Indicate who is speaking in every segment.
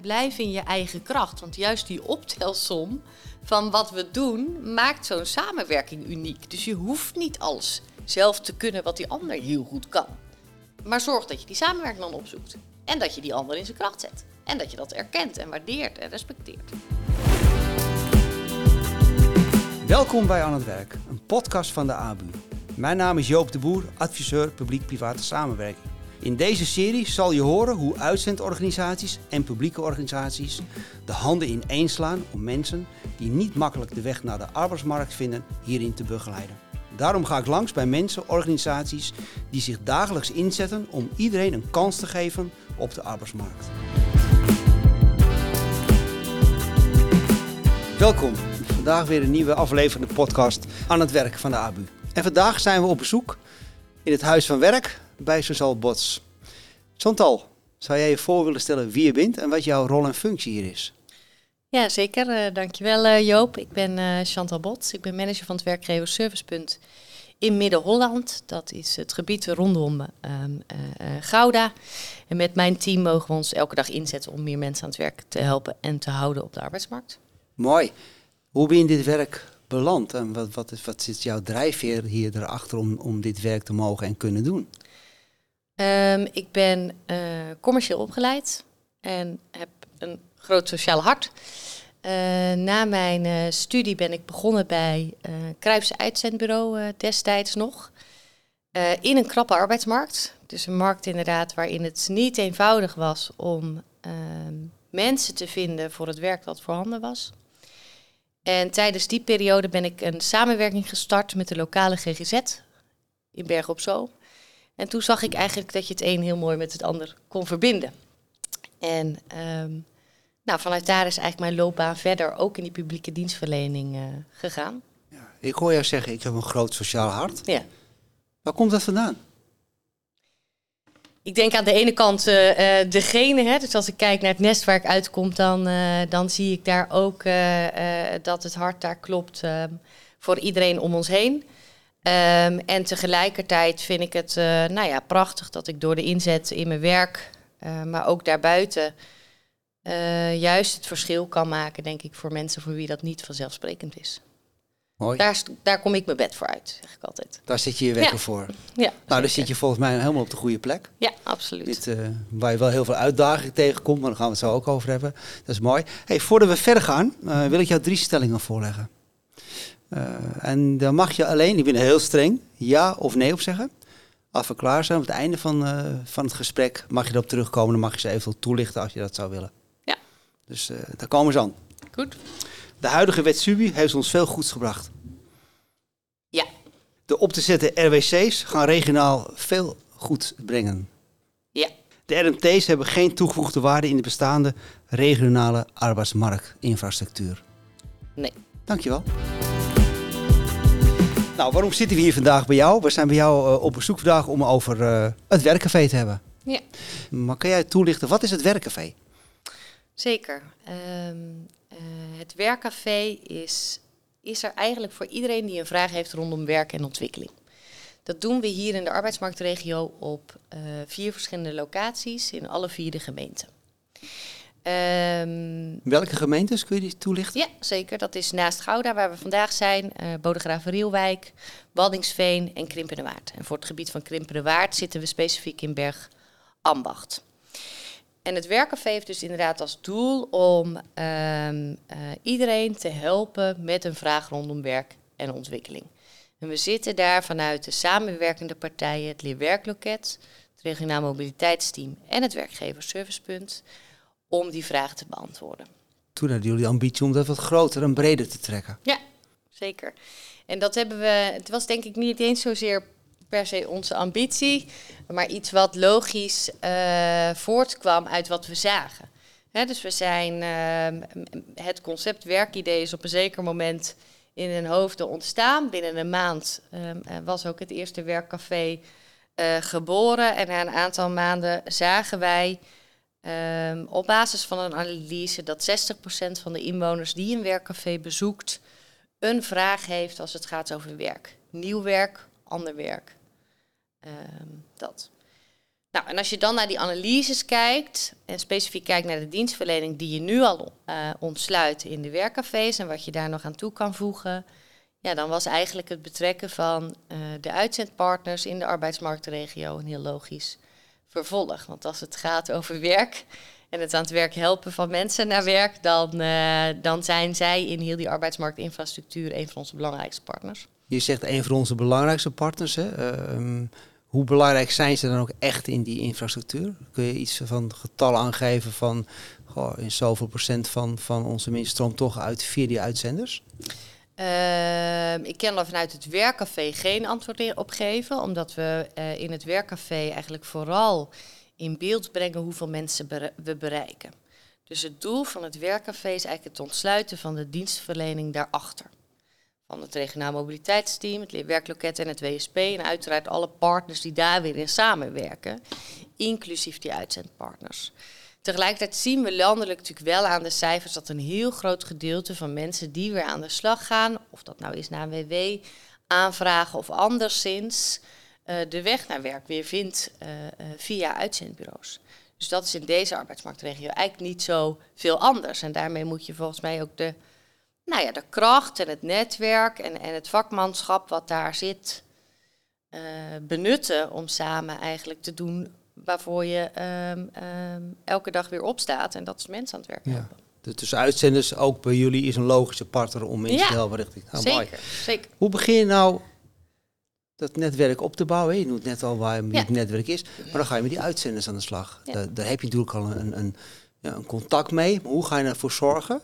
Speaker 1: Blijf in je eigen kracht, want juist die optelsom van wat we doen maakt zo'n samenwerking uniek. Dus je hoeft niet alles zelf te kunnen wat die ander heel goed kan. Maar zorg dat je die samenwerking dan opzoekt. En dat je die ander in zijn kracht zet. En dat je dat erkent en waardeert en respecteert.
Speaker 2: Welkom bij Aan het Werk, een podcast van de ABU. Mijn naam is Joop de Boer, adviseur publiek-private samenwerking. In deze serie zal je horen hoe uitzendorganisaties en publieke organisaties de handen ineen slaan om mensen die niet makkelijk de weg naar de arbeidsmarkt vinden hierin te begeleiden. Daarom ga ik langs bij mensen, organisaties die zich dagelijks inzetten om iedereen een kans te geven op de arbeidsmarkt. Welkom. Vandaag weer een nieuwe aflevering podcast aan het werk van de ABU. En vandaag zijn we op bezoek in het Huis van Werk bij Chantal Bots. Chantal, zou jij je voor willen stellen wie je bent en wat jouw rol en functie hier is?
Speaker 1: Ja, zeker. Uh, dankjewel uh, Joop. Ik ben uh, Chantal Bots. Ik ben manager van het werkgever Servicepunt in Midden-Holland. Dat is het gebied rondom um, Gouda. En met mijn team mogen we ons elke dag inzetten om meer mensen aan het werk te helpen en te houden op de arbeidsmarkt.
Speaker 2: Mooi. Hoe ben je in dit werk beland en wat, wat, is, wat zit jouw drijfveer hier erachter om, om dit werk te mogen en kunnen doen?
Speaker 1: Um, ik ben uh, commercieel opgeleid en heb een groot sociaal hart. Uh, na mijn uh, studie ben ik begonnen bij uh, Kruipse Uitzendbureau destijds nog. in een krappe arbeidsmarkt. Dus een markt inderdaad waarin het niet eenvoudig was om ehm, mensen te vinden voor het werk dat voorhanden was. En tijdens die periode ben ik een samenwerking gestart met de lokale GGZ in Bergen op Zoom. En toen zag ik eigenlijk dat je het een heel mooi met het ander kon verbinden. En um, nou, vanuit daar is eigenlijk mijn loopbaan verder ook in die publieke dienstverlening uh, gegaan.
Speaker 2: Ja, ik hoor jou zeggen, ik heb een groot sociaal hart.
Speaker 1: Ja.
Speaker 2: Waar komt dat vandaan?
Speaker 1: Ik denk aan de ene kant uh, uh, degene, hè, dus als ik kijk naar het nest waar ik uitkom, dan, uh, dan zie ik daar ook dat het hart daar klopt voor iedereen om ons heen. Um, en tegelijkertijd vind ik het nou ja, prachtig dat ik door de inzet in mijn werk, maar ook daarbuiten, juist het verschil kan maken, denk ik, voor mensen voor wie dat niet vanzelfsprekend is.
Speaker 2: Mooi.
Speaker 1: Daar, daar kom ik mijn bed voor uit, zeg ik altijd.
Speaker 2: Daar zit je je wekker
Speaker 1: Ja.
Speaker 2: voor.
Speaker 1: Ja,
Speaker 2: Nou, dan zit je volgens mij helemaal op de goede plek.
Speaker 1: ja absoluut.
Speaker 2: Dit, eh, waar je wel heel veel uitdagingen tegenkomt, maar daar gaan we het zo ook over hebben. Dat is mooi. Hey, voordat we verder gaan, eh, wil ik jou drie stellingen voorleggen. Eh, en dan mag je alleen, ik ben heel streng, ja of nee op zeggen. Als we klaar zijn, op het einde van, eh, van het gesprek mag je erop terugkomen. Dan mag je ze eventueel toelichten als je dat zou willen.
Speaker 1: Ja.
Speaker 2: Dus eh, daar komen ze aan.
Speaker 1: Goed?
Speaker 2: De huidige wet Subi heeft ons veel goeds gebracht.
Speaker 1: Ja.
Speaker 2: De op te zetten RWC's gaan regionaal veel goed brengen.
Speaker 1: Ja.
Speaker 2: De RMT's hebben geen toegevoegde waarde in de bestaande regionale arbeidsmarktinfrastructuur.
Speaker 1: Nee.
Speaker 2: Dankjewel. Nou, waarom zitten we hier vandaag bij jou? We zijn bij jou eh, op bezoek vandaag om over eh, het werkcafé te hebben.
Speaker 1: Ja.
Speaker 2: Maar kan jij toelichten, wat is het werkcafé?
Speaker 1: Zeker. Ehm, eh, het werkcafé is, is er eigenlijk voor iedereen die een vraag heeft rondom werk en ontwikkeling. Dat doen we hier in de arbeidsmarktregio op vier verschillende locaties in alle vier de gemeenten. Ehm,
Speaker 2: Welke gemeentes kun je die toelichten?
Speaker 1: ja, zeker. Dat is naast Gouda, waar we vandaag zijn, eh Bodegraven-Rielwijk, Waddinxveen en Krimpenerwaard. En voor het gebied van Krimpenerwaard zitten we specifiek in Berg Ambacht. En het werkcafé heeft dus inderdaad als doel om ehm, eh, iedereen te helpen met een vraag rondom werk en ontwikkeling. En we zitten daar vanuit de samenwerkende partijen, het Leerwerkloket, het Regionaal Mobiliteitsteam en het Werkgeversservicepunt, om die vraag te beantwoorden.
Speaker 2: Toen hadden jullie de ambitie om dat wat groter en breder te trekken.
Speaker 1: Ja, zeker. En dat hebben we. Het was denk ik niet eens zozeer per se onze ambitie, maar iets wat logisch eh, voortkwam uit wat we zagen. Dus we zijn. ehm, het concept werkidee is op een zeker moment in hun hoofden ontstaan. Binnen een maand eh, was ook het eerste werkcafé eh, geboren. En na een aantal maanden zagen wij ehm, op basis van een analyse dat 60% van de inwoners die een werkcafé bezoekt, een vraag heeft als het gaat over werk. Nieuw werk, ander werk. Ehm, dat. Nou, en als je dan naar die analyses kijkt en specifiek kijkt naar de dienstverlening die je nu al uh, ontsluit in de werkcafés en wat je daar nog aan toe kan voegen, ja, dan was eigenlijk het betrekken van uh, de uitzendpartners in de arbeidsmarktregio een heel logisch vervolg. Want als het gaat over werk en het aan het werk helpen van mensen naar werk, dan, uh, dan zijn zij in heel die arbeidsmarktinfrastructuur een van onze belangrijkste partners.
Speaker 2: Je zegt een van onze belangrijkste partners. Hè? Uh, hoe belangrijk zijn ze dan ook echt in die infrastructuur? Kun je iets van getallen aangeven van in zoveel procent van, van onze mensen stroomt toch uit via die uitzenders?
Speaker 1: Uh, ik kan er vanuit het werkcafé geen antwoord op geven, omdat we uh, in het werkcafé eigenlijk vooral in beeld brengen hoeveel mensen we bereiken. Dus het doel van het werkcafé is eigenlijk het ontsluiten van de dienstverlening daarachter van het regionaal mobiliteitsteam, het werkloket en het WSP. En uiteraard alle partners die daar weer in samenwerken, inclusief die uitzendpartners. Tegelijkertijd zien we landelijk natuurlijk wel aan de cijfers dat een heel groot gedeelte van mensen die weer aan de slag gaan, of dat nou is na een WW, aanvragen of anderszins, uh, de weg naar werk weer vindt uh, uh, via uitzendbureaus. Dus dat is in deze arbeidsmarktregio eigenlijk niet zo veel anders. En daarmee moet je volgens mij ook de nou ja, de kracht en het netwerk en, en het vakmanschap wat daar zit benutten om samen eigenlijk te doen waarvoor je um, um, elke dag weer opstaat. En dat is mensen aan het werk helpen.
Speaker 2: Dus uitzenders, ook bij jullie, is een logische partner om mensen ja, te helpen richting.
Speaker 1: Nou, zeker, mooi. zeker.
Speaker 2: Hoe begin je nou dat netwerk op te bouwen? Je noemt net al waar ja. het netwerk is, maar dan ga je met die uitzenders aan de slag. Daar, daar, heb je natuurlijk al een, een, een contact mee. Maar hoe ga je ervoor zorgen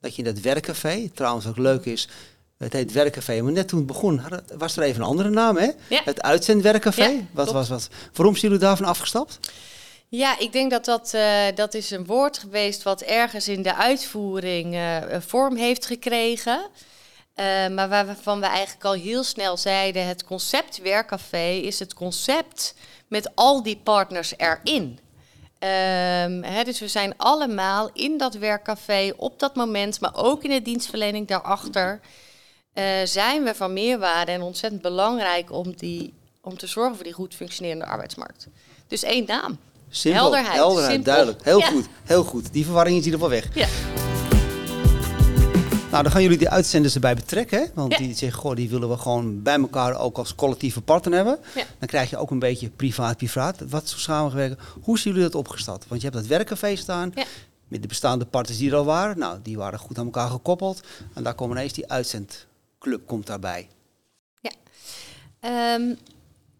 Speaker 2: dat je in dat werkcafé, trouwens ook leuk is, het heet Werkcafé, maar net toen het begon was er even een andere naam, hè?
Speaker 1: Ja.
Speaker 2: Het uitzendwerkcafé. Ja, wat was wat? Waarom zijn jullie daarvan afgestapt?
Speaker 1: Ja, ik denk dat dat, uh, dat is een woord geweest wat ergens in de uitvoering uh, vorm heeft gekregen. Uh, maar waarvan we eigenlijk al heel snel zeiden, het concept werkcafé is het concept met al die partners erin. Um, dus we zijn allemaal in dat werkcafé op dat moment, maar ook in de dienstverlening daarachter, uh, zijn we van meerwaarde en ontzettend belangrijk om, die, om te zorgen voor die goed functionerende arbeidsmarkt. Dus één naam.
Speaker 2: Simpel,
Speaker 1: helderheid,
Speaker 2: helderheid
Speaker 1: simpel.
Speaker 2: duidelijk. Heel ja. goed, heel goed. Die verwarring is in ieder geval weg.
Speaker 1: Ja.
Speaker 2: Nou, dan gaan jullie die uitzenders erbij betrekken. Hè? Want ja. die zeggen, goh, die willen we gewoon bij elkaar ook als collectieve partner hebben.
Speaker 1: Ja.
Speaker 2: Dan krijg je ook een beetje privaat-privaat. Wat zo samengewerkt. Hoe zien jullie dat opgesteld? Want je hebt dat werkcafé staan.
Speaker 1: Ja.
Speaker 2: Met de bestaande partners die er al waren. Nou, die waren goed aan elkaar gekoppeld. En daar komt ineens die uitzendclub komt daarbij.
Speaker 1: Ja. Um,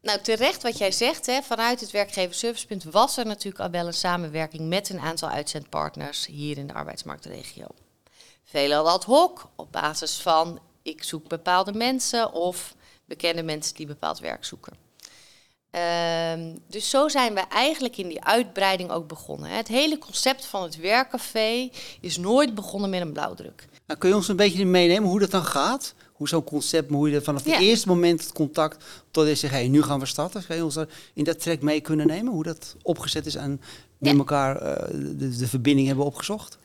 Speaker 1: nou, terecht wat jij zegt, hè, vanuit het werkgeverservicepunt was er natuurlijk al wel een samenwerking met een aantal uitzendpartners hier in de arbeidsmarktregio veelal ad hoc op basis van ik zoek bepaalde mensen of bekende mensen die bepaald werk zoeken. Um, dus zo zijn we eigenlijk in die uitbreiding ook begonnen. Het hele concept van het werkcafé is nooit begonnen met een blauwdruk.
Speaker 2: Nou, kun je ons een beetje meenemen hoe dat dan gaat? Hoe zo'n concept, hoe je vanaf het ja. eerste moment het contact tot je zegt, hey, nu gaan we starten. Kun je ons in dat trek mee kunnen nemen? Hoe dat opgezet is en met ja. elkaar uh, de, de verbinding hebben opgezocht?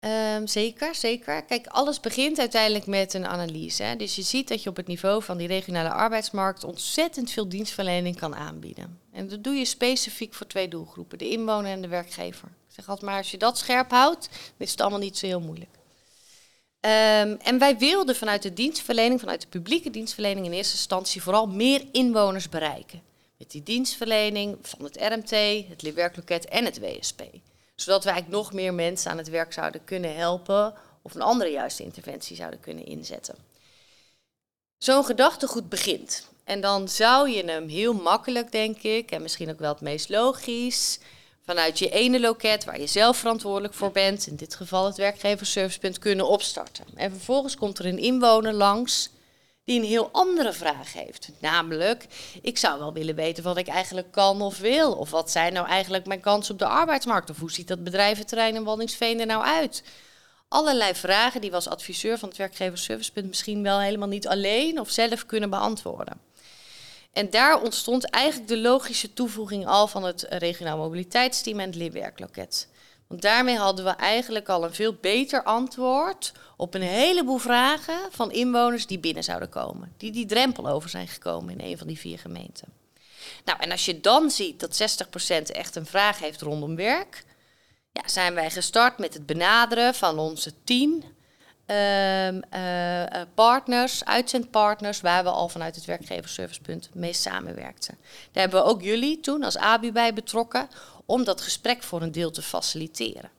Speaker 1: Um, zeker, zeker. Kijk, alles begint uiteindelijk met een analyse. Hè. Dus je ziet dat je op het niveau van die regionale arbeidsmarkt ontzettend veel dienstverlening kan aanbieden. En dat doe je specifiek voor twee doelgroepen, de inwoner en de werkgever. Ik zeg altijd maar, als je dat scherp houdt, is het allemaal niet zo heel moeilijk. Um, en wij wilden vanuit de dienstverlening, vanuit de publieke dienstverlening in eerste instantie vooral meer inwoners bereiken. Met die dienstverlening van het RMT, het werkloket en het WSP zodat we eigenlijk nog meer mensen aan het werk zouden kunnen helpen of een andere juiste interventie zouden kunnen inzetten. Zo'n gedachtegoed begint. En dan zou je hem heel makkelijk, denk ik, en misschien ook wel het meest logisch, vanuit je ene loket waar je zelf verantwoordelijk voor bent, in dit geval het werkgeversservicepunt, kunnen opstarten. En vervolgens komt er een inwoner langs die een heel andere vraag heeft. Namelijk, ik zou wel willen weten wat ik eigenlijk kan of wil. Of wat zijn nou eigenlijk mijn kansen op de arbeidsmarkt? Of hoe ziet dat bedrijventerrein in Waldingsveen er nou uit? Allerlei vragen die we als adviseur van het werkgeversservicepunt misschien wel helemaal niet alleen of zelf kunnen beantwoorden. En daar ontstond eigenlijk de logische toevoeging al van het regionaal mobiliteitsteam en het leerwerkloket. Want daarmee hadden we eigenlijk al een veel beter antwoord op een heleboel vragen van inwoners die binnen zouden komen. Die die drempel over zijn gekomen in een van die vier gemeenten. Nou, en als je dan ziet dat 60% echt een vraag heeft rondom werk, ja, zijn wij gestart met het benaderen van onze tien ehm, eh, eh, partners, uitzendpartners, waar we al vanuit het werkgeversservicepunt mee samenwerkten. Daar hebben we ook jullie toen als ABU bij betrokken om dat gesprek voor een deel te faciliteren.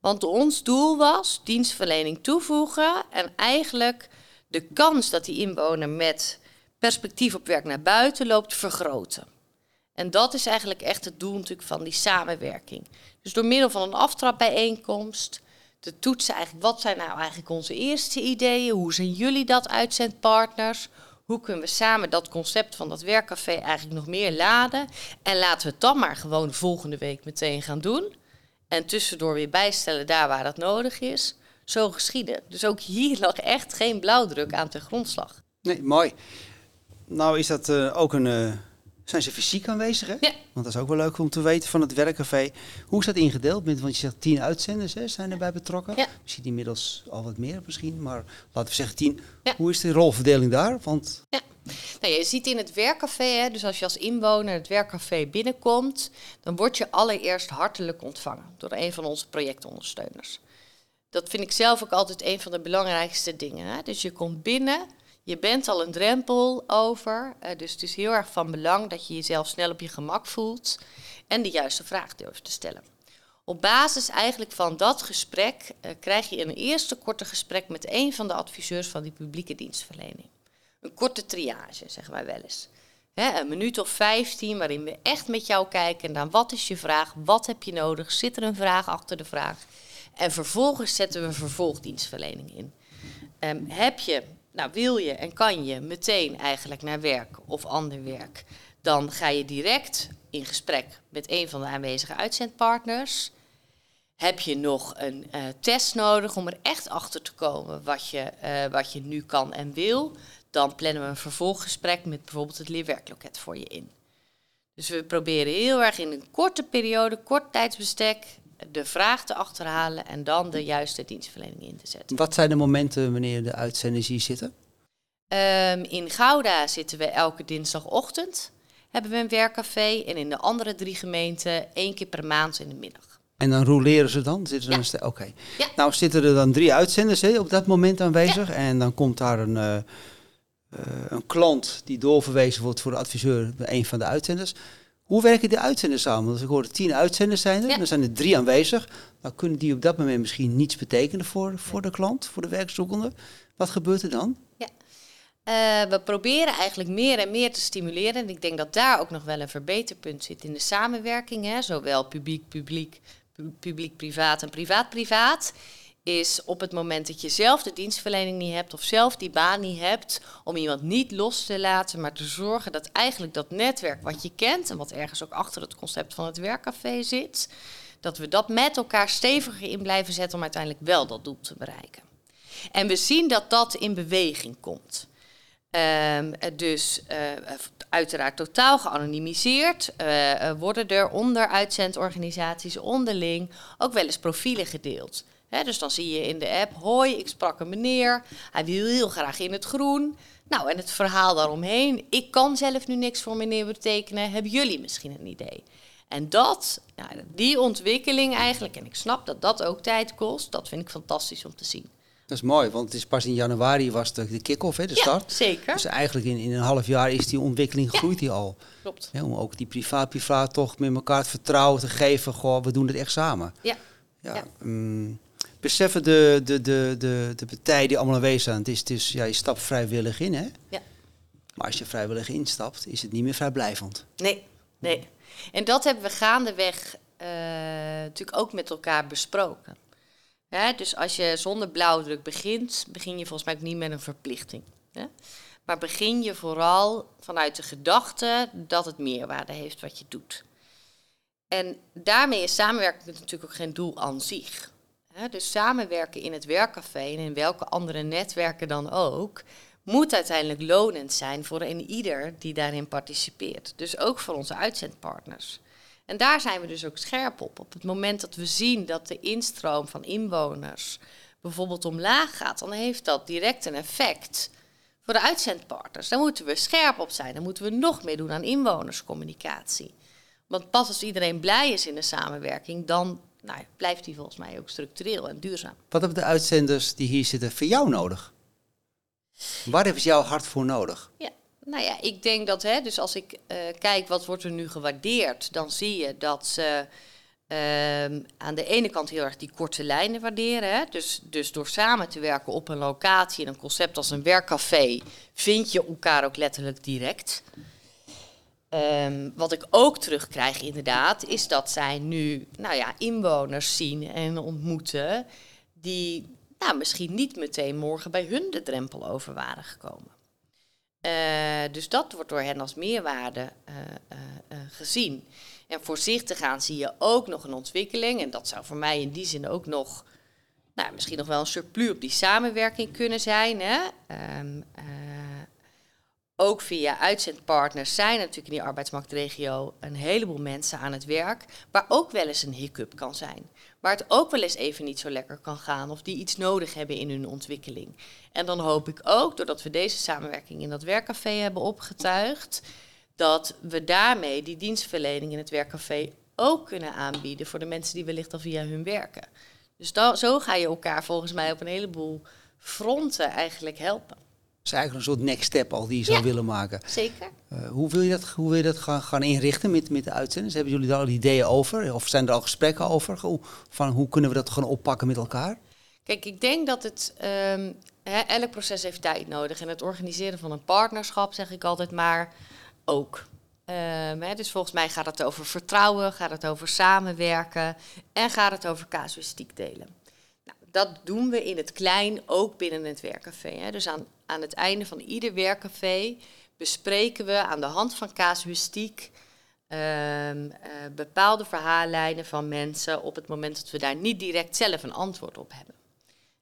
Speaker 1: Want ons doel was dienstverlening toevoegen en eigenlijk de kans dat die inwoner met perspectief op werk naar buiten loopt vergroten. En dat is eigenlijk echt het doel natuurlijk van die samenwerking. Dus door middel van een aftrapbijeenkomst, te toetsen eigenlijk wat zijn nou eigenlijk onze eerste ideeën, hoe zijn jullie dat uitzendpartners, hoe kunnen we samen dat concept van dat werkcafé eigenlijk nog meer laden en laten we het dan maar gewoon volgende week meteen gaan doen. En tussendoor weer bijstellen daar waar dat nodig is. Zo geschieden. Dus ook hier lag echt geen blauwdruk aan ten grondslag.
Speaker 2: Nee, mooi. Nou is dat uh, ook een... Uh, zijn ze fysiek aanwezig, hè?
Speaker 1: Ja.
Speaker 2: Want dat is ook wel leuk om te weten van het werkcafé. Hoe is dat ingedeeld? Want je zegt tien uitzenders hè, zijn erbij betrokken.
Speaker 1: Ja.
Speaker 2: Misschien inmiddels al wat meer misschien, maar laten we zeggen tien. Ja. Hoe is de rolverdeling daar? Want...
Speaker 1: Ja. Nou, je ziet in het werkcafé, hè, dus als je als inwoner het werkcafé binnenkomt, dan word je allereerst hartelijk ontvangen door een van onze projectondersteuners. Dat vind ik zelf ook altijd een van de belangrijkste dingen. Hè. Dus je komt binnen, je bent al een drempel over, uh, dus het is heel erg van belang dat je jezelf snel op je gemak voelt en de juiste vraag durft te stellen. Op basis eigenlijk van dat gesprek uh, krijg je een eerste korte gesprek met een van de adviseurs van die publieke dienstverlening. Een korte triage, zeggen wij wel eens. een minuut of 15 waarin we echt met jou kijken naar wat is je vraag, wat heb je nodig, zit er een vraag achter de vraag. En vervolgens zetten we een vervolgdienstverlening in. Um, heb je, nou wil je en kan je meteen eigenlijk naar werk of ander werk, dan ga je direct in gesprek met een van de aanwezige uitzendpartners. Heb je nog een uh, test nodig om er echt achter te komen wat je, uh, wat je nu kan en wil? dan plannen we een vervolggesprek met bijvoorbeeld het leerwerkloket voor je in. Dus we proberen heel erg in een korte periode, kort tijdsbestek, de vraag te achterhalen en dan de juiste dienstverlening in te zetten.
Speaker 2: Wat zijn de momenten wanneer de uitzenders hier zitten?
Speaker 1: Um, in Gouda zitten we elke dinsdagochtend, hebben we een werkcafé. En in de andere drie gemeenten één keer per maand in de middag.
Speaker 2: En dan roleren ze dan? Zitten ja. Oké. Okay. Ja. Nou zitten er dan drie uitzenders op dat moment aanwezig. Ja. En dan komt daar een... Uh, uh, een klant die doorverwezen wordt voor de adviseur, een van de uitzenders. Hoe werken die uitzenders samen? Want ik hoorde tien uitzenders zijn er, ja. dan zijn er drie aanwezig. Dan kunnen die op dat moment misschien niets betekenen voor, voor de klant, voor de werkzoekende. Wat gebeurt er dan?
Speaker 1: Ja. Uh, we proberen eigenlijk meer en meer te stimuleren. En ik denk dat daar ook nog wel een verbeterpunt zit in de samenwerking. Hè? Zowel publiek-publiek, publiek-privaat en privaat-privaat is op het moment dat je zelf de dienstverlening niet hebt of zelf die baan niet hebt, om iemand niet los te laten, maar te zorgen dat eigenlijk dat netwerk wat je kent en wat ergens ook achter het concept van het werkcafé zit, dat we dat met elkaar steviger in blijven zetten om uiteindelijk wel dat doel te bereiken. En we zien dat dat in beweging komt. Um, dus uh, uiteraard totaal geanonimiseerd. Uh, worden er onder uitzendorganisaties onderling ook wel eens profielen gedeeld dus dan zie je in de app, hoi, ik sprak een meneer, hij wil heel graag in het groen. Nou, en het verhaal daaromheen, ik kan zelf nu niks voor meneer betekenen, hebben jullie misschien een idee? En dat, nou, die ontwikkeling eigenlijk, en ik snap dat dat ook tijd kost, dat vind ik fantastisch om te zien.
Speaker 2: Dat is mooi, want het is pas in januari was de, de kick-off, hè, de start.
Speaker 1: Ja, zeker.
Speaker 2: Dus eigenlijk in, in een half jaar is die ontwikkeling gegroeid ja, die al.
Speaker 1: Klopt.
Speaker 2: om ook die privaat-privaat toch met elkaar het vertrouwen te geven, goh, we doen het echt samen.
Speaker 1: Ja.
Speaker 2: Ja. ja. Um, beseffen de, de, de, de, de partijen die allemaal aanwezig zijn. Het is, het is, ja, je stapt vrijwillig in, hè?
Speaker 1: Ja.
Speaker 2: Maar als je vrijwillig instapt, is het niet meer vrijblijvend.
Speaker 1: Nee, nee. En dat hebben we gaandeweg uh, natuurlijk ook met elkaar besproken. Ja, dus als je zonder blauwdruk begint, begin je volgens mij ook niet met een verplichting. Hè? Maar begin je vooral vanuit de gedachte dat het meerwaarde heeft wat je doet. En daarmee is samenwerking natuurlijk ook geen doel aan zich dus samenwerken in het werkcafé en in welke andere netwerken dan ook, moet uiteindelijk lonend zijn voor een ieder die daarin participeert. Dus ook voor onze uitzendpartners. En daar zijn we dus ook scherp op. Op het moment dat we zien dat de instroom van inwoners bijvoorbeeld omlaag gaat, dan heeft dat direct een effect. Voor de uitzendpartners, daar moeten we scherp op zijn. Dan moeten we nog meer doen aan inwonerscommunicatie. Want pas als iedereen blij is in de samenwerking, dan nou, blijft die volgens mij ook structureel en duurzaam.
Speaker 2: Wat hebben de uitzenders die hier zitten voor jou nodig? Waar hebben ze jouw hart voor nodig?
Speaker 1: Ja, nou ja, ik denk dat, hè, dus als ik uh, kijk wat wordt er nu gewaardeerd, dan zie je dat ze uh, aan de ene kant heel erg die korte lijnen waarderen. Hè? Dus, dus door samen te werken op een locatie in een concept als een werkcafé, vind je elkaar ook letterlijk direct. Um, wat ik ook terugkrijg inderdaad, is dat zij nu nou ja, inwoners zien en ontmoeten die nou, misschien niet meteen morgen bij hun de drempel over waren gekomen. Uh, dus dat wordt door hen als meerwaarde uh, uh, gezien. En voorzichtig gaan zie je ook nog een ontwikkeling. En dat zou voor mij in die zin ook nog, nou, misschien nog wel een surplus op die samenwerking kunnen zijn. Hè? Um, ook via uitzendpartners zijn natuurlijk in die arbeidsmarktregio een heleboel mensen aan het werk, waar ook wel eens een hiccup kan zijn. Waar het ook wel eens even niet zo lekker kan gaan of die iets nodig hebben in hun ontwikkeling. En dan hoop ik ook, doordat we deze samenwerking in dat werkcafé hebben opgetuigd, dat we daarmee die dienstverlening in het werkcafé ook kunnen aanbieden voor de mensen die wellicht al via hun werken. Dus zo ga je elkaar volgens mij op een heleboel fronten eigenlijk helpen
Speaker 2: is eigenlijk een soort next step al die je zou willen maken.
Speaker 1: Zeker.
Speaker 2: Uh, hoe, wil je dat, hoe wil je dat gaan, gaan inrichten met, met de uitzenders? Hebben jullie daar al ideeën over? Of zijn er al gesprekken over? Hoe, van hoe kunnen we dat gaan oppakken met elkaar?
Speaker 1: Kijk, ik denk dat het... Um, elk proces heeft tijd nodig. En het organiseren van een partnerschap, zeg ik altijd maar, ook. Um, dus volgens mij gaat het over vertrouwen, gaat het over samenwerken en gaat het over casuïstiek delen dat doen we in het klein ook binnen het werkcafé. Hè. Dus aan, aan het einde van ieder werkcafé bespreken we aan de hand van casuïstiek um, bepaalde verhaallijnen van mensen op het moment dat we daar niet direct zelf een antwoord op hebben.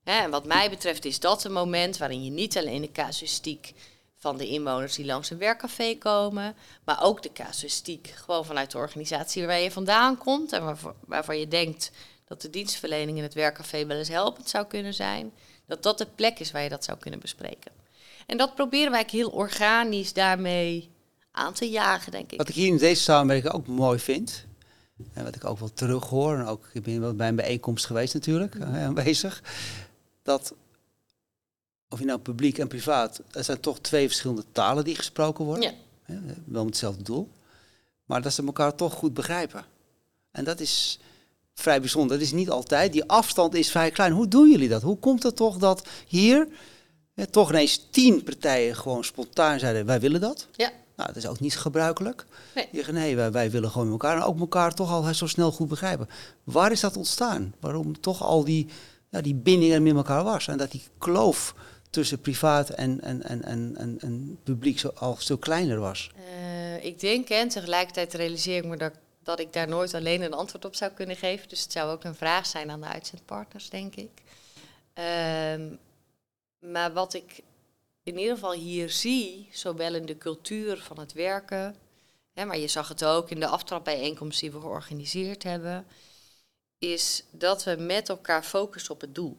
Speaker 1: Hè, en wat mij betreft is dat een moment waarin je niet alleen de casuïstiek van de inwoners die langs een werkcafé komen, maar ook de casuïstiek gewoon vanuit de organisatie waar je vandaan komt en waarvan je denkt dat de dienstverlening in het werkcafé wel eens helpend zou kunnen zijn, dat dat de plek is waar je dat zou kunnen bespreken. En dat proberen wij heel organisch daarmee aan te jagen, denk ik.
Speaker 2: Wat ik hier in deze samenwerking ook mooi vind, en wat ik ook wel terughoor, en ook ik ben wel bij een bijeenkomst geweest natuurlijk, mm. aanwezig, dat of je nou publiek en privaat, er zijn toch twee verschillende talen die gesproken worden. Ja. wel met hetzelfde doel. Maar dat ze elkaar toch goed begrijpen. En dat is, vrij bijzonder. Dat is niet altijd. Die afstand is vrij klein. Hoe doen jullie dat? Hoe komt het toch dat hier toch ineens tien partijen gewoon spontaan zeiden: wij willen dat?
Speaker 1: Ja.
Speaker 2: Nou, dat is ook niet gebruikelijk. Nee, nee wij, wij willen gewoon elkaar en ook elkaar toch al zo snel goed begrijpen. Waar is dat ontstaan? Waarom toch al die, ja, die binding met elkaar was? En dat die kloof tussen privaat en, en, en, en, en, en publiek zo, al veel kleiner was?
Speaker 1: Uh, ik denk, en tegelijkertijd realiseer ik me dat dat ik daar nooit alleen een antwoord op zou kunnen geven. Dus het zou ook een vraag zijn aan de uitzendpartners, denk ik. Um, maar wat ik in ieder geval hier zie, zowel in de cultuur van het werken, hè, maar je zag het ook in de aftrapbijeenkomst die we georganiseerd hebben, is dat we met elkaar focussen op het doel.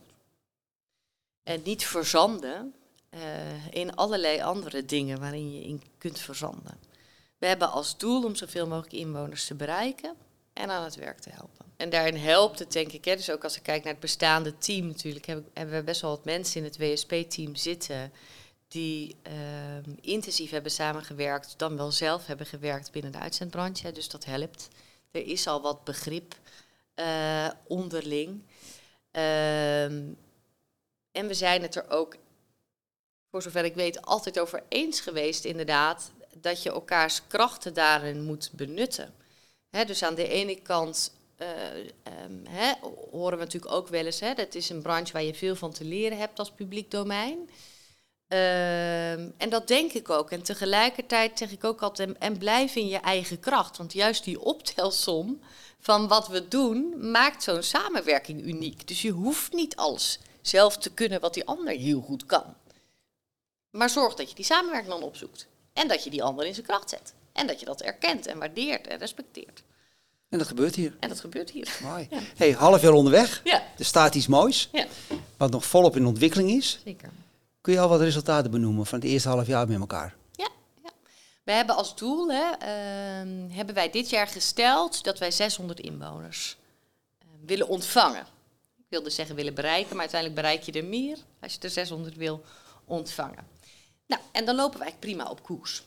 Speaker 1: En niet verzanden uh, in allerlei andere dingen waarin je in kunt verzanden. We hebben als doel om zoveel mogelijk inwoners te bereiken en aan het werk te helpen. En daarin helpt het, denk ik, hè, dus ook als ik kijk naar het bestaande team natuurlijk, hebben we best wel wat mensen in het WSP-team zitten die uh, intensief hebben samengewerkt, dan wel zelf hebben gewerkt binnen de uitzendbranche. Dus dat helpt. Er is al wat begrip uh, onderling. Uh, en we zijn het er ook, voor zover ik weet, altijd over eens geweest, inderdaad, dat je elkaars krachten daarin moet benutten. dus aan de ene kant uh, horen we natuurlijk ook wel eens, dat is een branche waar je veel van te leren hebt als publiek domein. Ehm, en dat denk ik ook. En tegelijkertijd zeg ik ook altijd, en blijf in je eigen kracht. Want juist die optelsom van wat we doen, maakt zo'n samenwerking uniek. Dus je hoeft niet alles zelf te kunnen wat die ander heel goed kan. Maar zorg dat je die samenwerking dan opzoekt. En dat je die ander in zijn kracht zet. En dat je dat erkent en waardeert en respecteert.
Speaker 2: En dat gebeurt hier.
Speaker 1: En dat gebeurt hier.
Speaker 2: Mooi. Hey, half jaar onderweg. Ja. Er staat iets moois. Ja. Wat nog volop in ontwikkeling is.
Speaker 1: Zeker.
Speaker 2: Kun je al wat resultaten benoemen van het eerste half jaar met elkaar?
Speaker 1: Ja, ja. we hebben als doel, hè, ehm, hebben wij dit jaar gesteld dat wij 600 inwoners eh, willen ontvangen. Ik wilde zeggen willen bereiken, maar uiteindelijk bereik je er meer als je er 600 wil ontvangen. Nou, en dan lopen wij prima op koers.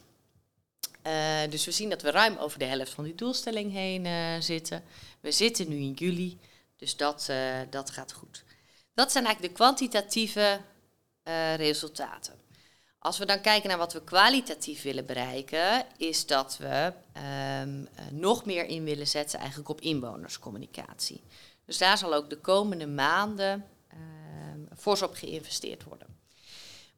Speaker 1: Eh, dus we zien dat we ruim over de helft van die doelstelling heen eh, zitten. We zitten nu in juli, dus dat, eh, dat gaat goed. Dat zijn eigenlijk de kwantitatieve resultaten. Als we dan kijken naar wat we kwalitatief willen bereiken, is dat we ehm, nog meer in willen zetten eigenlijk op inwonerscommunicatie. Dus daar zal ook de komende maanden ehm, fors op geïnvesteerd worden.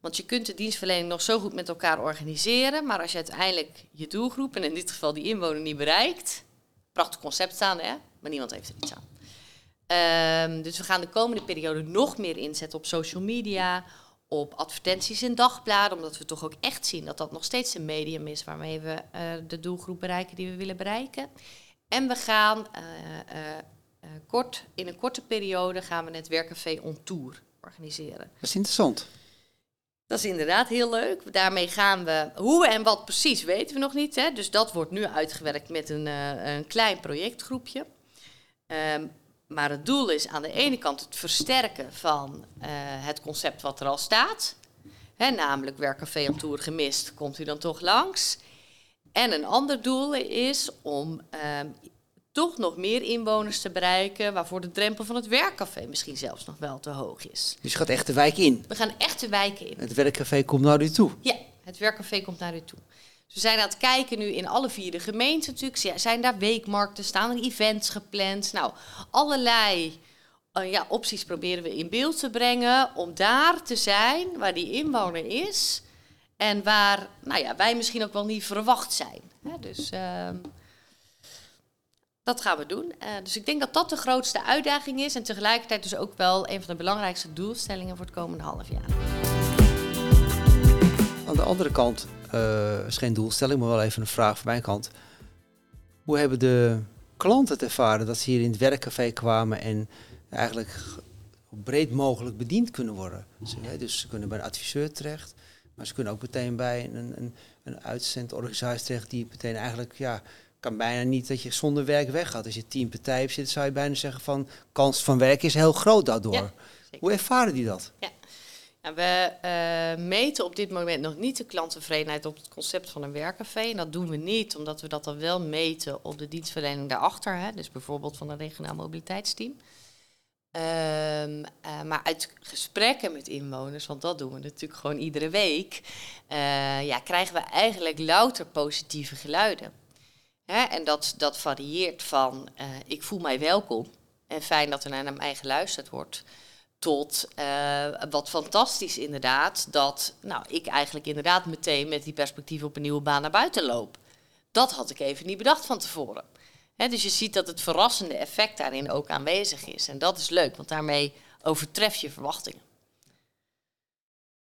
Speaker 1: Want je kunt de dienstverlening nog zo goed met elkaar organiseren, maar als je uiteindelijk je doelgroep, en in dit geval die inwoner, niet bereikt, prachtig concept staan, hè? maar niemand heeft er iets aan. Um, dus we gaan de komende periode nog meer inzetten op social media, op advertenties in dagbladen, omdat we toch ook echt zien dat dat nog steeds een medium is waarmee we uh, de doelgroep bereiken die we willen bereiken. En we gaan uh, uh, kort, in een korte periode gaan we het Werkcafé on Tour organiseren.
Speaker 2: Dat is interessant.
Speaker 1: Dat is inderdaad heel leuk. Daarmee gaan we, hoe en wat precies weten we nog niet. Hè? Dus dat wordt nu uitgewerkt met een, uh, een klein projectgroepje. Um, maar het doel is aan de ene kant het versterken van uh, het concept wat er al staat. Hè, namelijk werkcafé op tour gemist, komt u dan toch langs. En een ander doel is om um, toch nog meer inwoners te bereiken, waarvoor de drempel van het werkcafé misschien zelfs nog wel te hoog is.
Speaker 2: Dus je gaat echt de wijk in?
Speaker 1: We gaan echt de wijken in.
Speaker 2: Het werkcafé komt naar u toe?
Speaker 1: Ja, het werkcafé komt naar u toe. Dus we zijn aan het kijken nu in alle vier de gemeenten natuurlijk. Zijn daar weekmarkten, staan er events gepland? Nou, allerlei uh, ja, opties proberen we in beeld te brengen om daar te zijn waar die inwoner is. En waar nou ja, wij misschien ook wel niet verwacht zijn. dus... Uh, dat gaan we doen. Uh, dus ik denk dat dat de grootste uitdaging is en tegelijkertijd dus ook wel een van de belangrijkste doelstellingen voor het komende half jaar.
Speaker 2: Aan de andere kant, uh, is geen doelstelling, maar wel even een vraag van mijn kant. Hoe hebben de klanten het ervaren dat ze hier in het werkcafé kwamen en eigenlijk breed mogelijk bediend kunnen worden? Dus ze kunnen bij een adviseur terecht, maar ze kunnen ook meteen bij een, een, een uitzendorganisatie terecht die meteen eigenlijk ja, kan bijna niet dat je zonder werk weggaat. Als je tien partijen zit, zou je bijna zeggen van kans van werk is heel groot daardoor. Hoe ervaren die dat?
Speaker 1: Ja. we uh, meten op dit moment nog niet de klanttevredenheid op het concept van een werkcafé. En dat doen we niet, omdat we dat dan wel meten op de dienstverlening daarachter. Hè? Dus bijvoorbeeld van een regionaal mobiliteitsteam. Um, uh, maar uit gesprekken met inwoners, want dat doen we natuurlijk gewoon iedere week, uh, ja, krijgen we eigenlijk louter positieve geluiden. Hè, en dat, dat varieert van uh, ik voel mij welkom en fijn dat er naar mij geluisterd wordt. Tot uh, wat fantastisch inderdaad, dat nou, ik eigenlijk inderdaad meteen met die perspectief op een nieuwe baan naar buiten loop. Dat had ik even niet bedacht van tevoren. Hè, dus je ziet dat het verrassende effect daarin ook aanwezig is. En dat is leuk, want daarmee overtref je verwachtingen.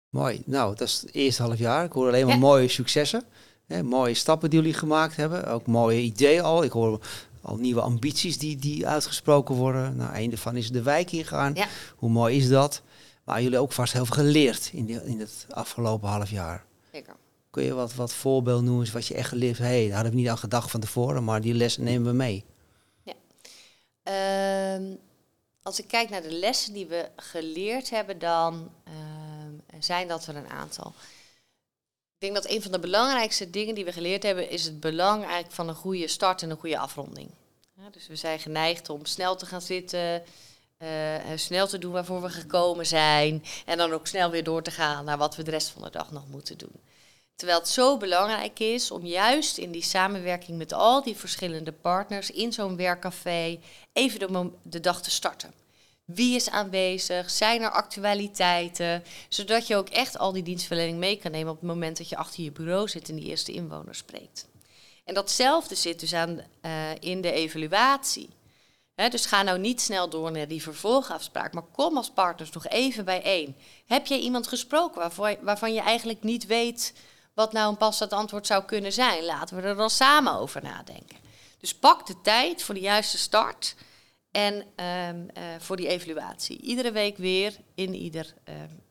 Speaker 2: Mooi. Nou, dat is het eerste half jaar. Ik hoor alleen maar mooie successen. Hè, mooie stappen die jullie gemaakt hebben. Ook mooie ideeën al. Ik hoor al nieuwe ambities die, die uitgesproken worden. Nou, een daarvan is de wijk ingaan. Ja. Hoe mooi is dat? Maar jullie ook vast heel veel geleerd in, die, in het afgelopen half jaar.
Speaker 1: Zeker.
Speaker 2: Kun je wat, wat voorbeeld noemen wat je echt geleerd hebt? hey, daar hadden we niet aan gedacht van tevoren, maar die lessen nemen we mee.
Speaker 1: Ja. Uh, als ik kijk naar de lessen die we geleerd hebben, dan uh, zijn dat er een aantal. Ik denk dat een van de belangrijkste dingen die we geleerd hebben, is het belang eigenlijk van een goede start en een goede afronding. Dus we zijn geneigd om snel te gaan zitten, uh, snel te doen waarvoor we gekomen zijn. En dan ook snel weer door te gaan naar wat we de rest van de dag nog moeten doen. Terwijl het zo belangrijk is om juist in die samenwerking met al die verschillende partners in zo'n werkcafé even de dag te starten. Wie is aanwezig? Zijn er actualiteiten? Zodat je ook echt al die dienstverlening mee kan nemen op het moment dat je achter je bureau zit en die eerste inwoner spreekt. En datzelfde zit dus aan, uh, in de evaluatie. Dus ga nou niet snel door naar die vervolgafspraak, maar kom als partners nog even bijeen. Heb jij iemand gesproken waarvan je eigenlijk niet weet wat nou een passend antwoord zou kunnen zijn? Laten we er dan samen over nadenken. Dus pak de tijd voor de juiste start en um, uh, voor die evaluatie. Iedere week weer in ieder um,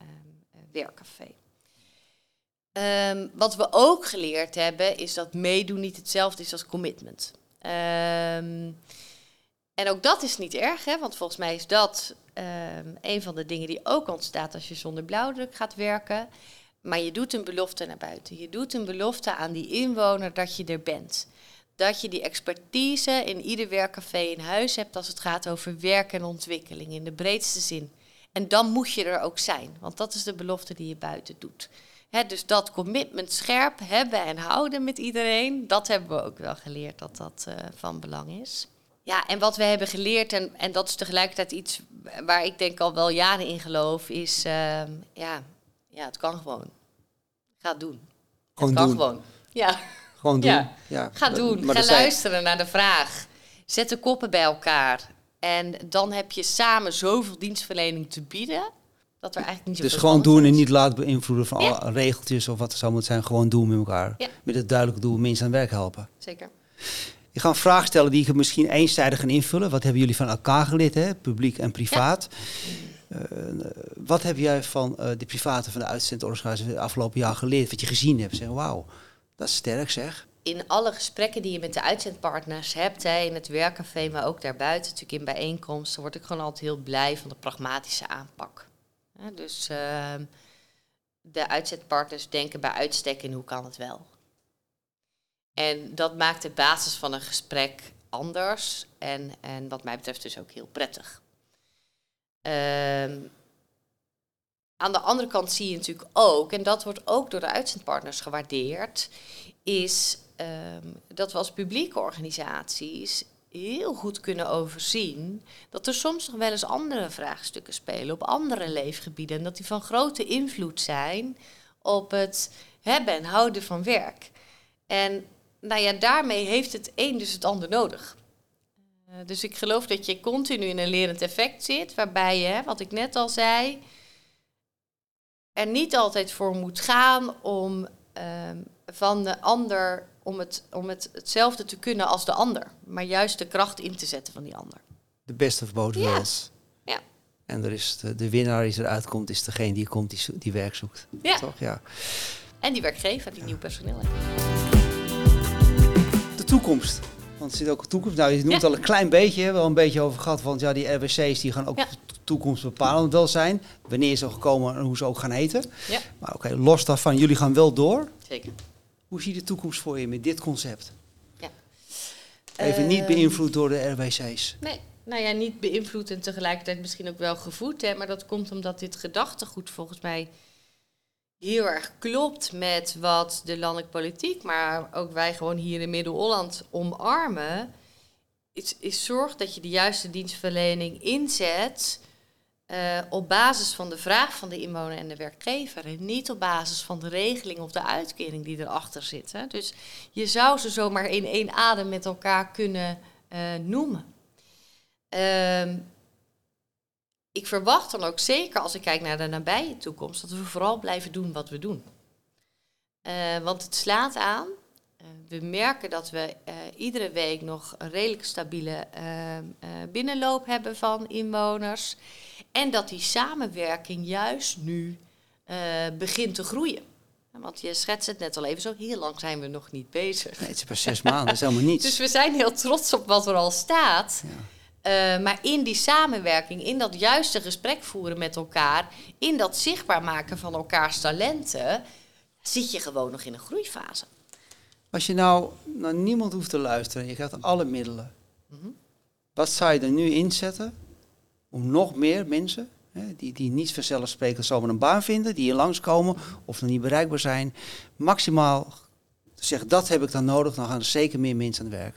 Speaker 1: werkcafé. Ehm, wat we ook geleerd hebben, is dat meedoen niet hetzelfde is als commitment. Ehm, en ook dat is niet erg, hè, want volgens mij is dat ehm, een van de dingen die ook ontstaat als je zonder blauwdruk gaat werken. Maar je doet een belofte naar buiten. Je doet een belofte aan die inwoner dat je er bent. Dat je die expertise in ieder werkcafé in huis hebt als het gaat over werk en ontwikkeling in de breedste zin. En dan moet je er ook zijn, want dat is de belofte die je buiten doet. dus dat commitment scherp hebben en houden met iedereen, dat hebben we ook wel geleerd dat dat uh, van belang is. Ja, en wat we hebben geleerd, en, en dat is tegelijkertijd iets waar ik denk al wel jaren in geloof, is uh, ja, ja, het kan gewoon. Ga het doen.
Speaker 2: Gewoon
Speaker 1: het kan
Speaker 2: doen.
Speaker 1: gewoon. Ja.
Speaker 2: Gewoon doen.
Speaker 1: Ja.
Speaker 2: Ja.
Speaker 1: Ga doen.
Speaker 2: Maar
Speaker 1: Ga
Speaker 2: er zijn-
Speaker 1: luisteren naar de vraag. Zet de koppen bij elkaar. En dan heb je samen zoveel dienstverlening te bieden. Dat er eigenlijk niet
Speaker 2: Dus gewoon doen en niet laten beïnvloeden van
Speaker 1: Ja.
Speaker 2: alle regeltjes of wat er zou moeten zijn. Gewoon doen met elkaar.
Speaker 1: Ja.
Speaker 2: Met het duidelijke doel mensen aan het werk helpen.
Speaker 1: Zeker.
Speaker 2: Ik ga een vraag stellen die ik misschien eenzijdig gaan invullen. Wat hebben jullie van elkaar geleerd, hè? publiek en privaat? Eh, wat heb jij van eh, de private, van de uitzendorganisatie de afgelopen jaar geleerd? Wat je gezien hebt? Zeg, wauw, dat is sterk zeg.
Speaker 1: In alle gesprekken die je met de uitzendpartners hebt, hè, in het werkcafé, maar ook daarbuiten, natuurlijk in bijeenkomsten, word ik gewoon altijd heel blij van de pragmatische aanpak. Dus ehm, de uitzendpartners denken bij uitstek in hoe kan het wel. En dat maakt de basis van een gesprek anders en, en wat mij betreft dus ook heel prettig. Ehm, aan de andere kant zie je natuurlijk ook, en dat wordt ook door de uitzendpartners gewaardeerd, is ehm, dat we als publieke organisaties heel goed kunnen overzien dat er soms nog wel eens andere vraagstukken spelen op andere leefgebieden en dat die van grote invloed zijn op het hebben en houden van werk. En nou ja, daarmee heeft het een dus het ander nodig. Eh, dus ik geloof dat je continu in een lerend effect zit, waarbij je, wat ik net al zei, er niet altijd voor moet gaan om ehm, van de ander om, het, om het, hetzelfde te kunnen als de ander, maar juist de kracht in te zetten van die ander.
Speaker 2: De best of both
Speaker 1: Ja.
Speaker 2: worlds.
Speaker 1: Ja.
Speaker 2: En er is de, de winnaar die eruit komt, is degene die komt die, zo- die werk zoekt.
Speaker 1: Ja.
Speaker 2: Toch? Ja.
Speaker 1: En die werkgever die nieuw personeel heeft.
Speaker 2: De toekomst. Want er zit ook een toekomst. Nou, je noemt
Speaker 1: Ja.
Speaker 2: al een klein beetje, hè, wel een beetje over gehad. Want ja, die RWC's die gaan ook
Speaker 1: Ja.
Speaker 2: De toekomst bepalend wel zijn. Wanneer ze gekomen en hoe ze ook gaan heten.
Speaker 1: Ja,
Speaker 2: Maar oké, los daarvan, jullie gaan wel door.
Speaker 1: zeker.
Speaker 2: Hoe zie je de toekomst voor je met dit concept?
Speaker 1: Ja.
Speaker 2: Even niet
Speaker 1: Ehm,
Speaker 2: beïnvloed door de RWC's.
Speaker 1: Nee, nou ja, niet beïnvloed en tegelijkertijd misschien ook wel gevoed. Hè, maar dat komt omdat dit gedachtegoed volgens mij heel erg klopt met wat de landelijke politiek, maar ook wij gewoon hier in Midden-Holland omarmen. Is, is zorg dat je de juiste dienstverlening inzet eh, op basis van de vraag van de inwoner en de werkgever. En niet op basis van de regeling of de uitkering die erachter zit. Hè. Dus je zou ze zomaar in één adem met elkaar kunnen eh, noemen. Ehm, ik verwacht dan ook zeker als ik kijk naar de nabije toekomst dat we vooral blijven doen wat we doen. Eh, want het slaat aan. Eh, we merken dat we eh, iedere week nog een redelijk stabiele eh, eh, binnenloop hebben van inwoners. En dat die samenwerking juist nu begint te groeien. Want je schetst het net al even zo, heel lang zijn we nog niet bezig.
Speaker 2: Nee, het is pas zes maanden, dat is helemaal niets.
Speaker 1: Dus we zijn heel trots op wat er al staat.
Speaker 2: Ja.
Speaker 1: Maar in die samenwerking, in dat juiste gesprek voeren met elkaar, in dat zichtbaar maken van elkaars talenten, zit je gewoon nog in een groeifase.
Speaker 2: Als je nou naar niemand hoeft te luisteren, je krijgt alle middelen.
Speaker 1: Mhm.
Speaker 2: Wat zou je er nu inzetten om nog meer mensen, hè, die, die niet vanzelfsprekend zomaar een baan vinden, die hier langskomen of nog niet bereikbaar zijn, maximaal te zeggen, dat heb ik dan nodig, dan gaan er zeker meer mensen aan het werk.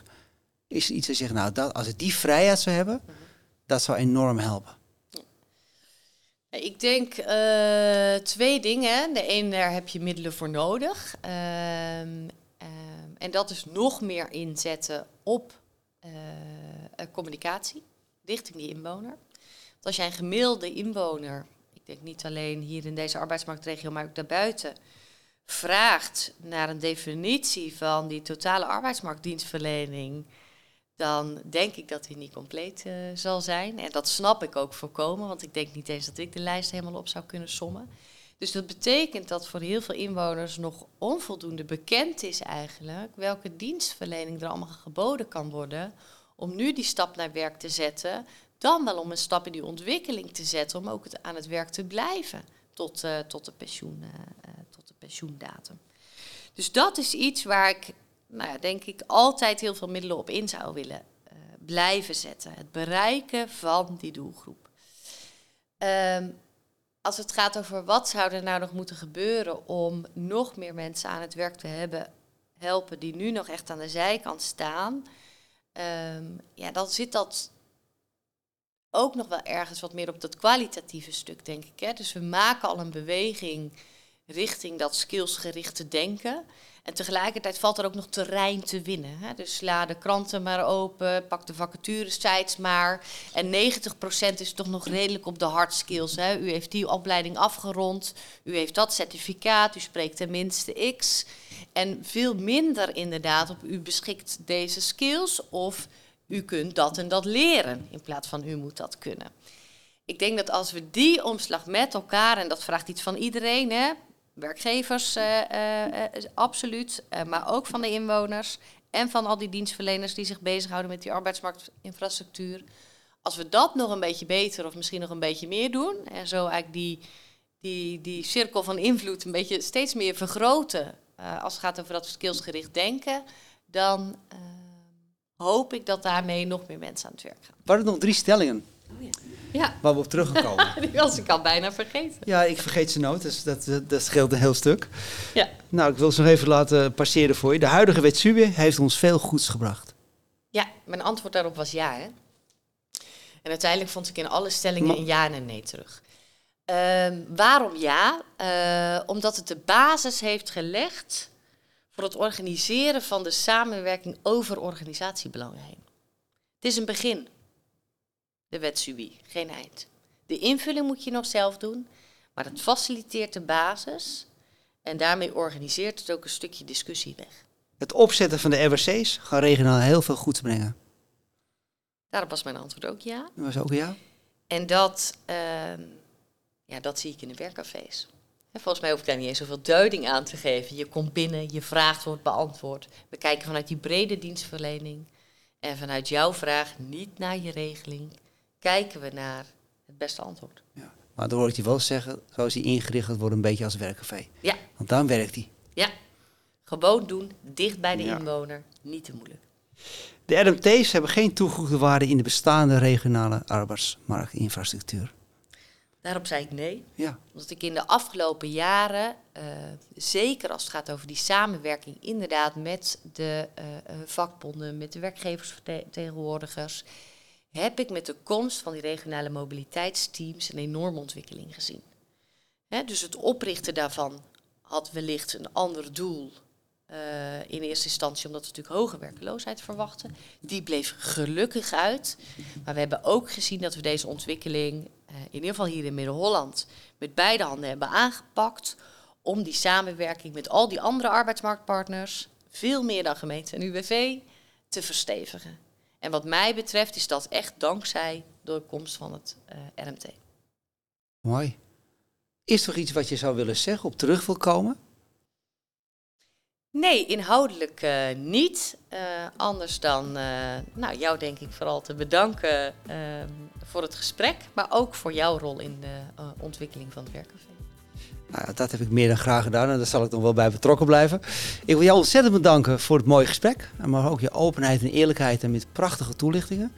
Speaker 2: Is er iets je zegt, nou, dat, als ik die vrijheid zou hebben, dat zou enorm helpen.
Speaker 1: Ik denk eh, twee dingen. De ene, daar heb je middelen voor nodig. Ehm, ehm, en dat is nog meer inzetten op eh, eh, communicatie richting die inwoner. Want als jij een gemiddelde inwoner, ik denk niet alleen hier in deze arbeidsmarktregio, maar ook daarbuiten, vraagt naar een definitie van die totale arbeidsmarktdienstverlening, dan denk ik dat die niet compleet eh, zal zijn. En dat snap ik ook voorkomen, want ik denk niet eens dat ik de lijst helemaal op zou kunnen sommen. Dus dat betekent dat voor heel veel inwoners nog onvoldoende bekend is eigenlijk welke dienstverlening er allemaal geboden kan worden om nu die stap naar werk te zetten, dan wel om een stap in die ontwikkeling te zetten om ook het, aan het werk te blijven tot, uh, tot, de, pensioen, uh, tot de pensioendatum. Dus dat is iets waar ik, nou ja, denk ik, altijd heel veel middelen op in zou willen blijven zetten. Het bereiken van die doelgroep. Um, als het gaat over wat zou er nou nog moeten gebeuren om nog meer mensen aan het werk te hebben, helpen die nu nog echt aan de zijkant staan, um, ja, dan zit dat ook nog wel ergens wat meer op dat kwalitatieve stuk, denk ik. Hè? Dus we maken al een beweging richting dat skillsgerichte denken. En tegelijkertijd valt er ook nog terrein te winnen. Hè? Dus sla de kranten maar open, pak de vacaturesites maar. En 90% is toch nog redelijk op de hard skills. Hè? U heeft die opleiding afgerond, u heeft dat certificaat, u spreekt tenminste X. En veel minder inderdaad op u beschikt deze skills of u kunt dat en dat leren in plaats van u moet dat kunnen. Ik denk dat als we die omslag met elkaar, en dat vraagt iets van iedereen, hè, werkgevers uh, uh, absoluut, maar ook van de inwoners en van al die dienstverleners die zich bezighouden met die arbeidsmarktinfrastructuur. Als we dat nog een beetje beter of misschien nog een beetje meer doen en zo eigenlijk die, die, die cirkel van invloed een beetje steeds meer vergroten als het gaat over dat skillsgericht denken, dan hoop ik dat daarmee nog meer mensen aan het werk gaan.
Speaker 2: Waren er nog drie stellingen?
Speaker 1: Oh ja. Ja.
Speaker 2: Waar we op teruggekomen.
Speaker 1: Die was ik al bijna vergeten.
Speaker 2: Ja, ik vergeet ze nooit, dus dat, dat scheelt een heel stuk.
Speaker 1: Ja.
Speaker 2: Nou, ik wil ze nog even laten passeren voor je. De huidige wet SUBE heeft ons veel goeds gebracht.
Speaker 1: Ja, mijn antwoord daarop was ja. Hè? En uiteindelijk vond ik in alle stellingen een ja en een nee terug. Um, waarom ja? Uh, omdat het de basis heeft gelegd voor het organiseren van de samenwerking over organisatiebelangen heen. Het is een begin de wet SUBI, geen eind. De invulling moet je nog zelf doen, maar het faciliteert de basis en daarmee organiseert het ook een stukje discussie weg.
Speaker 2: Het opzetten van de RWC's gaat regionaal heel veel goeds brengen.
Speaker 1: Daarop was mijn antwoord ook ja.
Speaker 2: Dat was ook ja.
Speaker 1: En dat, uh, ja, dat zie ik in de werkcafés. En volgens mij hoef ik daar niet eens zoveel duiding aan te geven. Je komt binnen, je vraagt wordt beantwoord. We kijken vanuit die brede dienstverlening. En vanuit jouw vraag, niet naar je regeling, kijken we naar het beste antwoord.
Speaker 2: Ja. Maar dan hoor ik je wel zeggen, zoals hij ingericht wordt, een beetje als werkcafé.
Speaker 1: Ja.
Speaker 2: Want dan werkt hij.
Speaker 1: Ja. Gewoon doen, dicht bij de inwoner, niet te moeilijk.
Speaker 2: De RMT's hebben geen toegevoegde waarde in de bestaande regionale arbeidsmarktinfrastructuur.
Speaker 1: Daarop zei ik nee.
Speaker 2: Ja.
Speaker 1: Omdat ik in de afgelopen jaren, uh, zeker als het gaat over die samenwerking, inderdaad met de uh, vakbonden, met de werkgeversvertegenwoordigers, heb ik met de komst van die regionale mobiliteitsteams een enorme ontwikkeling gezien. dus het oprichten daarvan had wellicht een ander doel. Uh, in eerste instantie omdat we natuurlijk hoge werkloosheid verwachten. Die bleef gelukkig uit. Maar we hebben ook gezien dat we deze ontwikkeling, uh, in ieder geval hier in Midden-Holland, met beide handen hebben aangepakt. Om die samenwerking met al die andere arbeidsmarktpartners, veel meer dan gemeente en UWV, te verstevigen. En wat mij betreft is dat echt dankzij de komst van het uh, RMT.
Speaker 2: Mooi. Is er iets wat je zou willen zeggen, op terug wil komen?
Speaker 1: Nee, inhoudelijk uh, niet. Uh, anders dan nou, jou denk ik vooral te bedanken voor het gesprek, maar ook voor jouw rol in de ontwikkeling van het werkcafé.
Speaker 2: Nou, dat heb ik meer dan graag gedaan en daar zal ik nog wel bij betrokken blijven. Ik wil jou ontzettend bedanken voor het mooie gesprek, maar ook je openheid en eerlijkheid en met prachtige toelichtingen.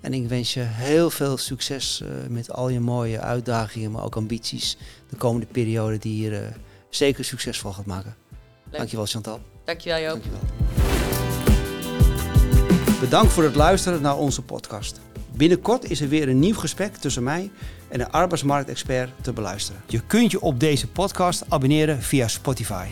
Speaker 2: En ik wens je heel veel succes uh, met al je mooie uitdagingen, maar ook ambities de komende periode die hier uh, zeker succesvol gaat maken. Leuk. Dankjewel Chantal.
Speaker 1: Dankjewel Joop.
Speaker 2: Dankjewel. Bedankt voor het luisteren naar onze podcast. Binnenkort is er weer een nieuw gesprek tussen mij en een arbeidsmarktexpert te beluisteren. Je kunt je op deze podcast abonneren via Spotify.